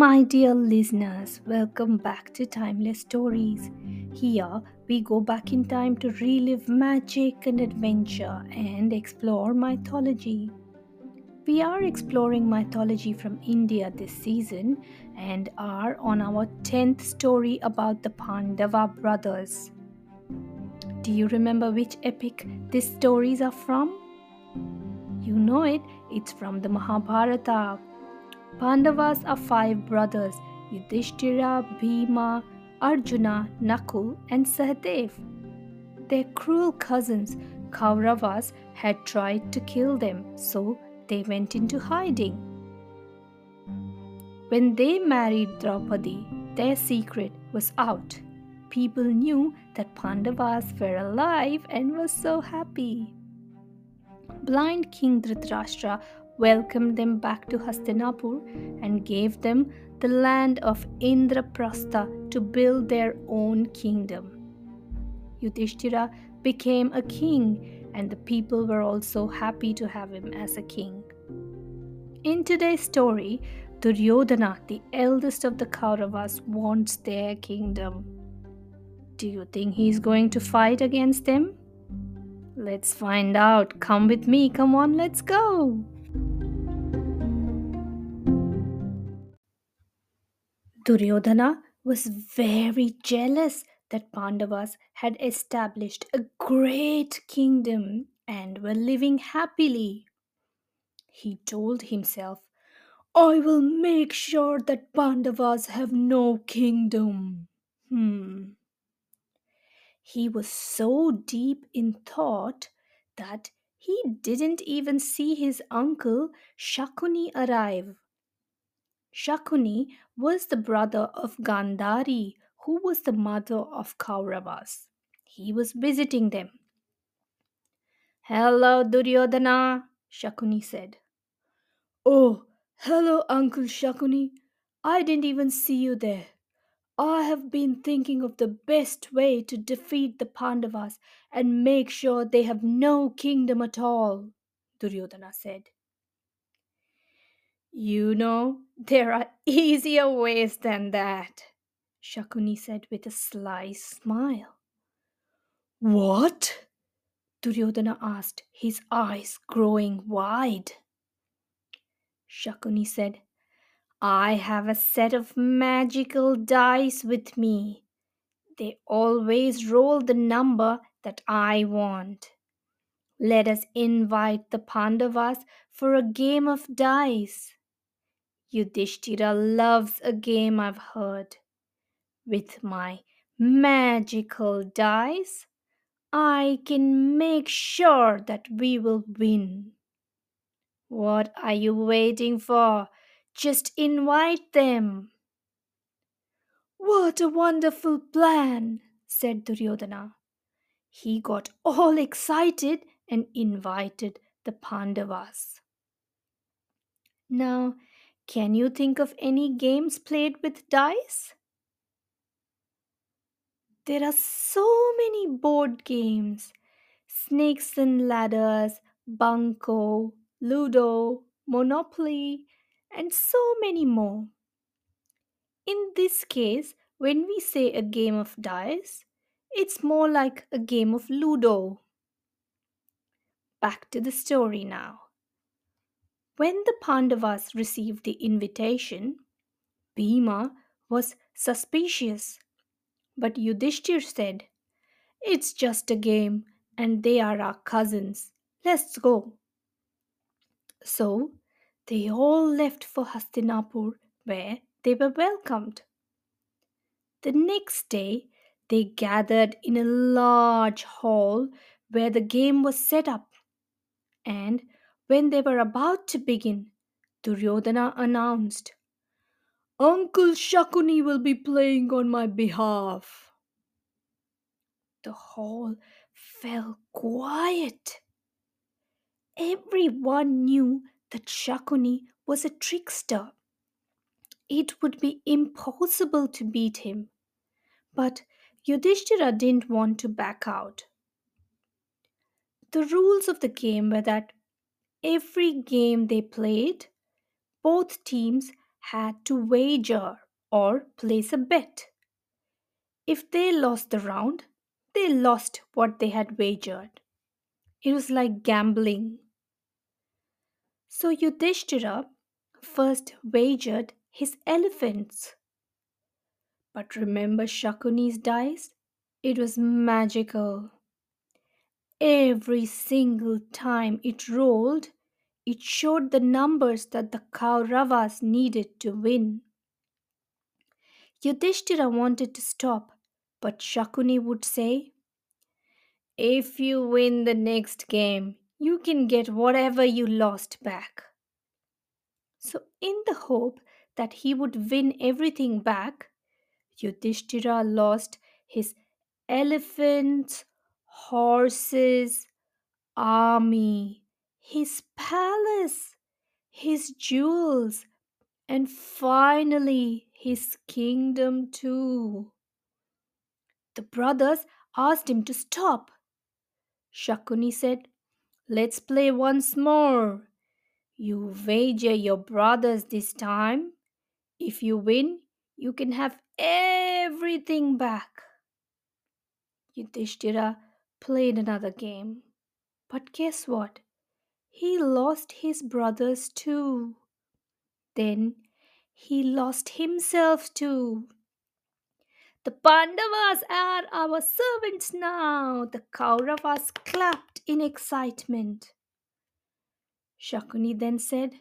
my dear listeners. Welcome back to Timeless Stories. Here we go back in time to relive magic and adventure and explore mythology. We are exploring mythology from India this season and are on our 10th story about the Pandava brothers. Do you remember which epic these stories are from? You know it, it's from the Mahabharata. Pandavas are five brothers Yudhishthira, Bhima, Arjuna, Nakul, and Sahadev. Their cruel cousins, Kauravas, had tried to kill them, so they went into hiding. When they married Draupadi, their secret was out. People knew that Pandavas were alive and were so happy. Blind King Dhritarashtra welcomed them back to Hastinapur and gave them the land of Indraprastha to build their own kingdom. Yudhishthira became a king, and the people were also happy to have him as a king. In today's story, Duryodhana, the eldest of the Kauravas, wants their kingdom. Do you think he's going to fight against them? Let's find out. Come with me. Come on, let's go. Duryodhana was very jealous that Pandavas had established a great kingdom and were living happily. He told himself, I will make sure that Pandavas have no kingdom. Hmm. He was so deep in thought that he didn't even see his uncle Shakuni arrive. Shakuni was the brother of Gandhari, who was the mother of Kauravas. He was visiting them. Hello, Duryodhana, Shakuni said. Oh, hello, Uncle Shakuni. I didn't even see you there. I have been thinking of the best way to defeat the Pandavas and make sure they have no kingdom at all, Duryodhana said. You know, there are easier ways than that, Shakuni said with a sly smile. What? Duryodhana asked, his eyes growing wide. Shakuni said, I have a set of magical dice with me. They always roll the number that I want. Let us invite the Pandavas for a game of dice. Yudhishthira loves a game I've heard. With my magical dice, I can make sure that we will win. What are you waiting for? Just invite them. What a wonderful plan, said Duryodhana. He got all excited and invited the Pandavas. Now, can you think of any games played with dice? There are so many board games Snakes and Ladders, Bunco, Ludo, Monopoly, and so many more. In this case, when we say a game of dice, it's more like a game of Ludo. Back to the story now. When the Pandavas received the invitation, Bhima was suspicious. But Yudhishthir said, It's just a game and they are our cousins. Let's go. So they all left for Hastinapur, where they were welcomed. The next day, they gathered in a large hall where the game was set up. And when they were about to begin, Duryodhana announced, Uncle Shakuni will be playing on my behalf. The hall fell quiet. Everyone knew that Shakuni was a trickster. It would be impossible to beat him. But Yudhishthira didn't want to back out. The rules of the game were that every game they played, both teams had to wager or place a bet. If they lost the round, they lost what they had wagered. It was like gambling. So Yudhishthira first wagered his elephants. But remember Shakuni's dice? It was magical. Every single time it rolled, it showed the numbers that the Kauravas needed to win. Yudhishthira wanted to stop, but Shakuni would say, If you win the next game, you can get whatever you lost back. So, in the hope that he would win everything back, Yudhishthira lost his elephants, horses, army, his palace, his jewels, and finally his kingdom too. The brothers asked him to stop. Shakuni said, Let's play once more. You wager your brothers this time. If you win, you can have everything back. Yudhishthira played another game. But guess what? He lost his brothers too. Then he lost himself too. The Pandavas are our servants now. The Kauravas clapped in excitement. Shakuni then said,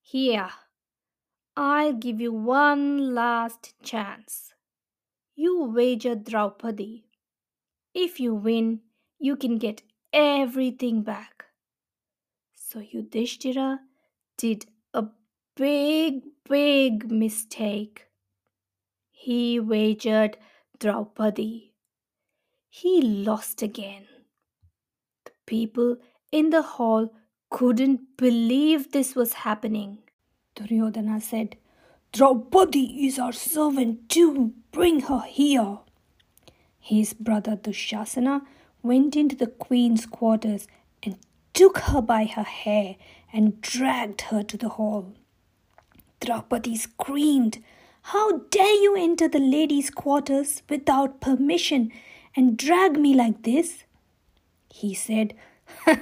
Here, I'll give you one last chance. You wager Draupadi. If you win, you can get everything back. So Yudhishthira did a big, big mistake. He wagered Draupadi. He lost again. The people in the hall couldn't believe this was happening. Duryodhana said, Draupadi is our servant too. Bring her here. His brother Dushasana went into the queen's quarters and took her by her hair and dragged her to the hall. Draupadi screamed, How dare you enter the lady's quarters without permission and drag me like this? He said,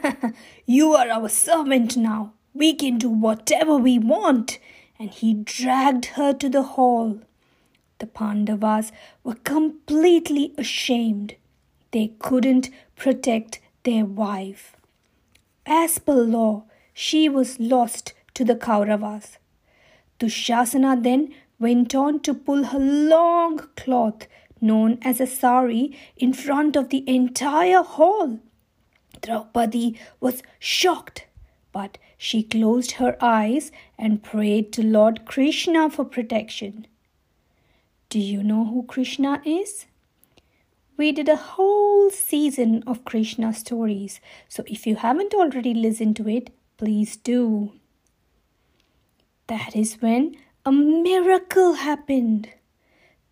You are our servant now. We can do whatever we want. And he dragged her to the hall. The Pandavas were completely ashamed. They couldn't protect their wife. As per law, she was lost to the Kauravas. Dushasana then went on to pull her long cloth, known as a sari, in front of the entire hall. Draupadi was shocked, but she closed her eyes and prayed to Lord Krishna for protection. Do you know who Krishna is? We did a whole season of Krishna stories, so if you haven't already listened to it, please do. That is when a miracle happened.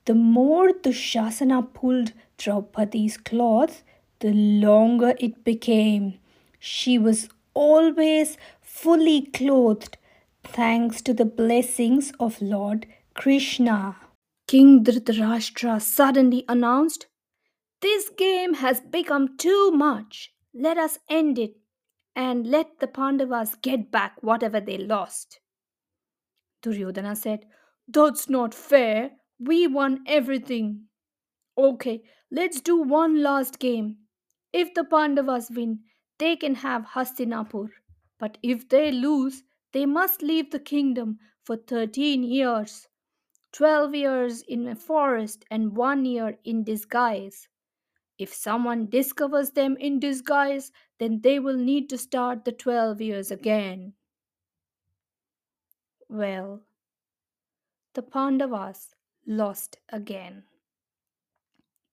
The more Dushasana pulled Draupadi's cloth, the longer it became. She was always fully clothed thanks to the blessings of Lord Krishna. King Dhritarashtra suddenly announced, This game has become too much. Let us end it and let the Pandavas get back whatever they lost. Duryodhana said, That's not fair. We won everything. Okay, let's do one last game. If the Pandavas win, they can have Hastinapur. But if they lose, they must leave the kingdom for 13 years 12 years in a forest and one year in disguise. If someone discovers them in disguise, then they will need to start the 12 years again. Well, the Pandavas lost again.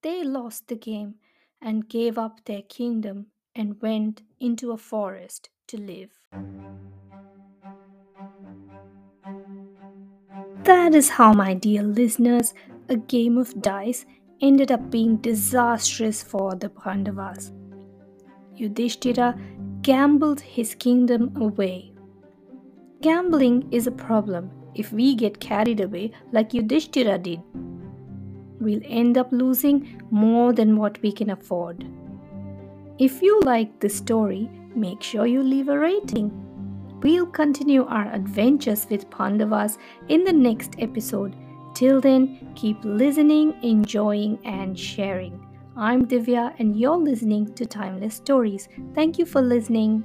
They lost the game and gave up their kingdom and went into a forest to live. That is how, my dear listeners, a game of dice ended up being disastrous for the Pandavas. Yudhishthira gambled his kingdom away. Gambling is a problem if we get carried away like Yudhishthira did. We'll end up losing more than what we can afford. If you like this story, make sure you leave a rating. We'll continue our adventures with Pandavas in the next episode. Till then, keep listening, enjoying, and sharing. I'm Divya, and you're listening to Timeless Stories. Thank you for listening.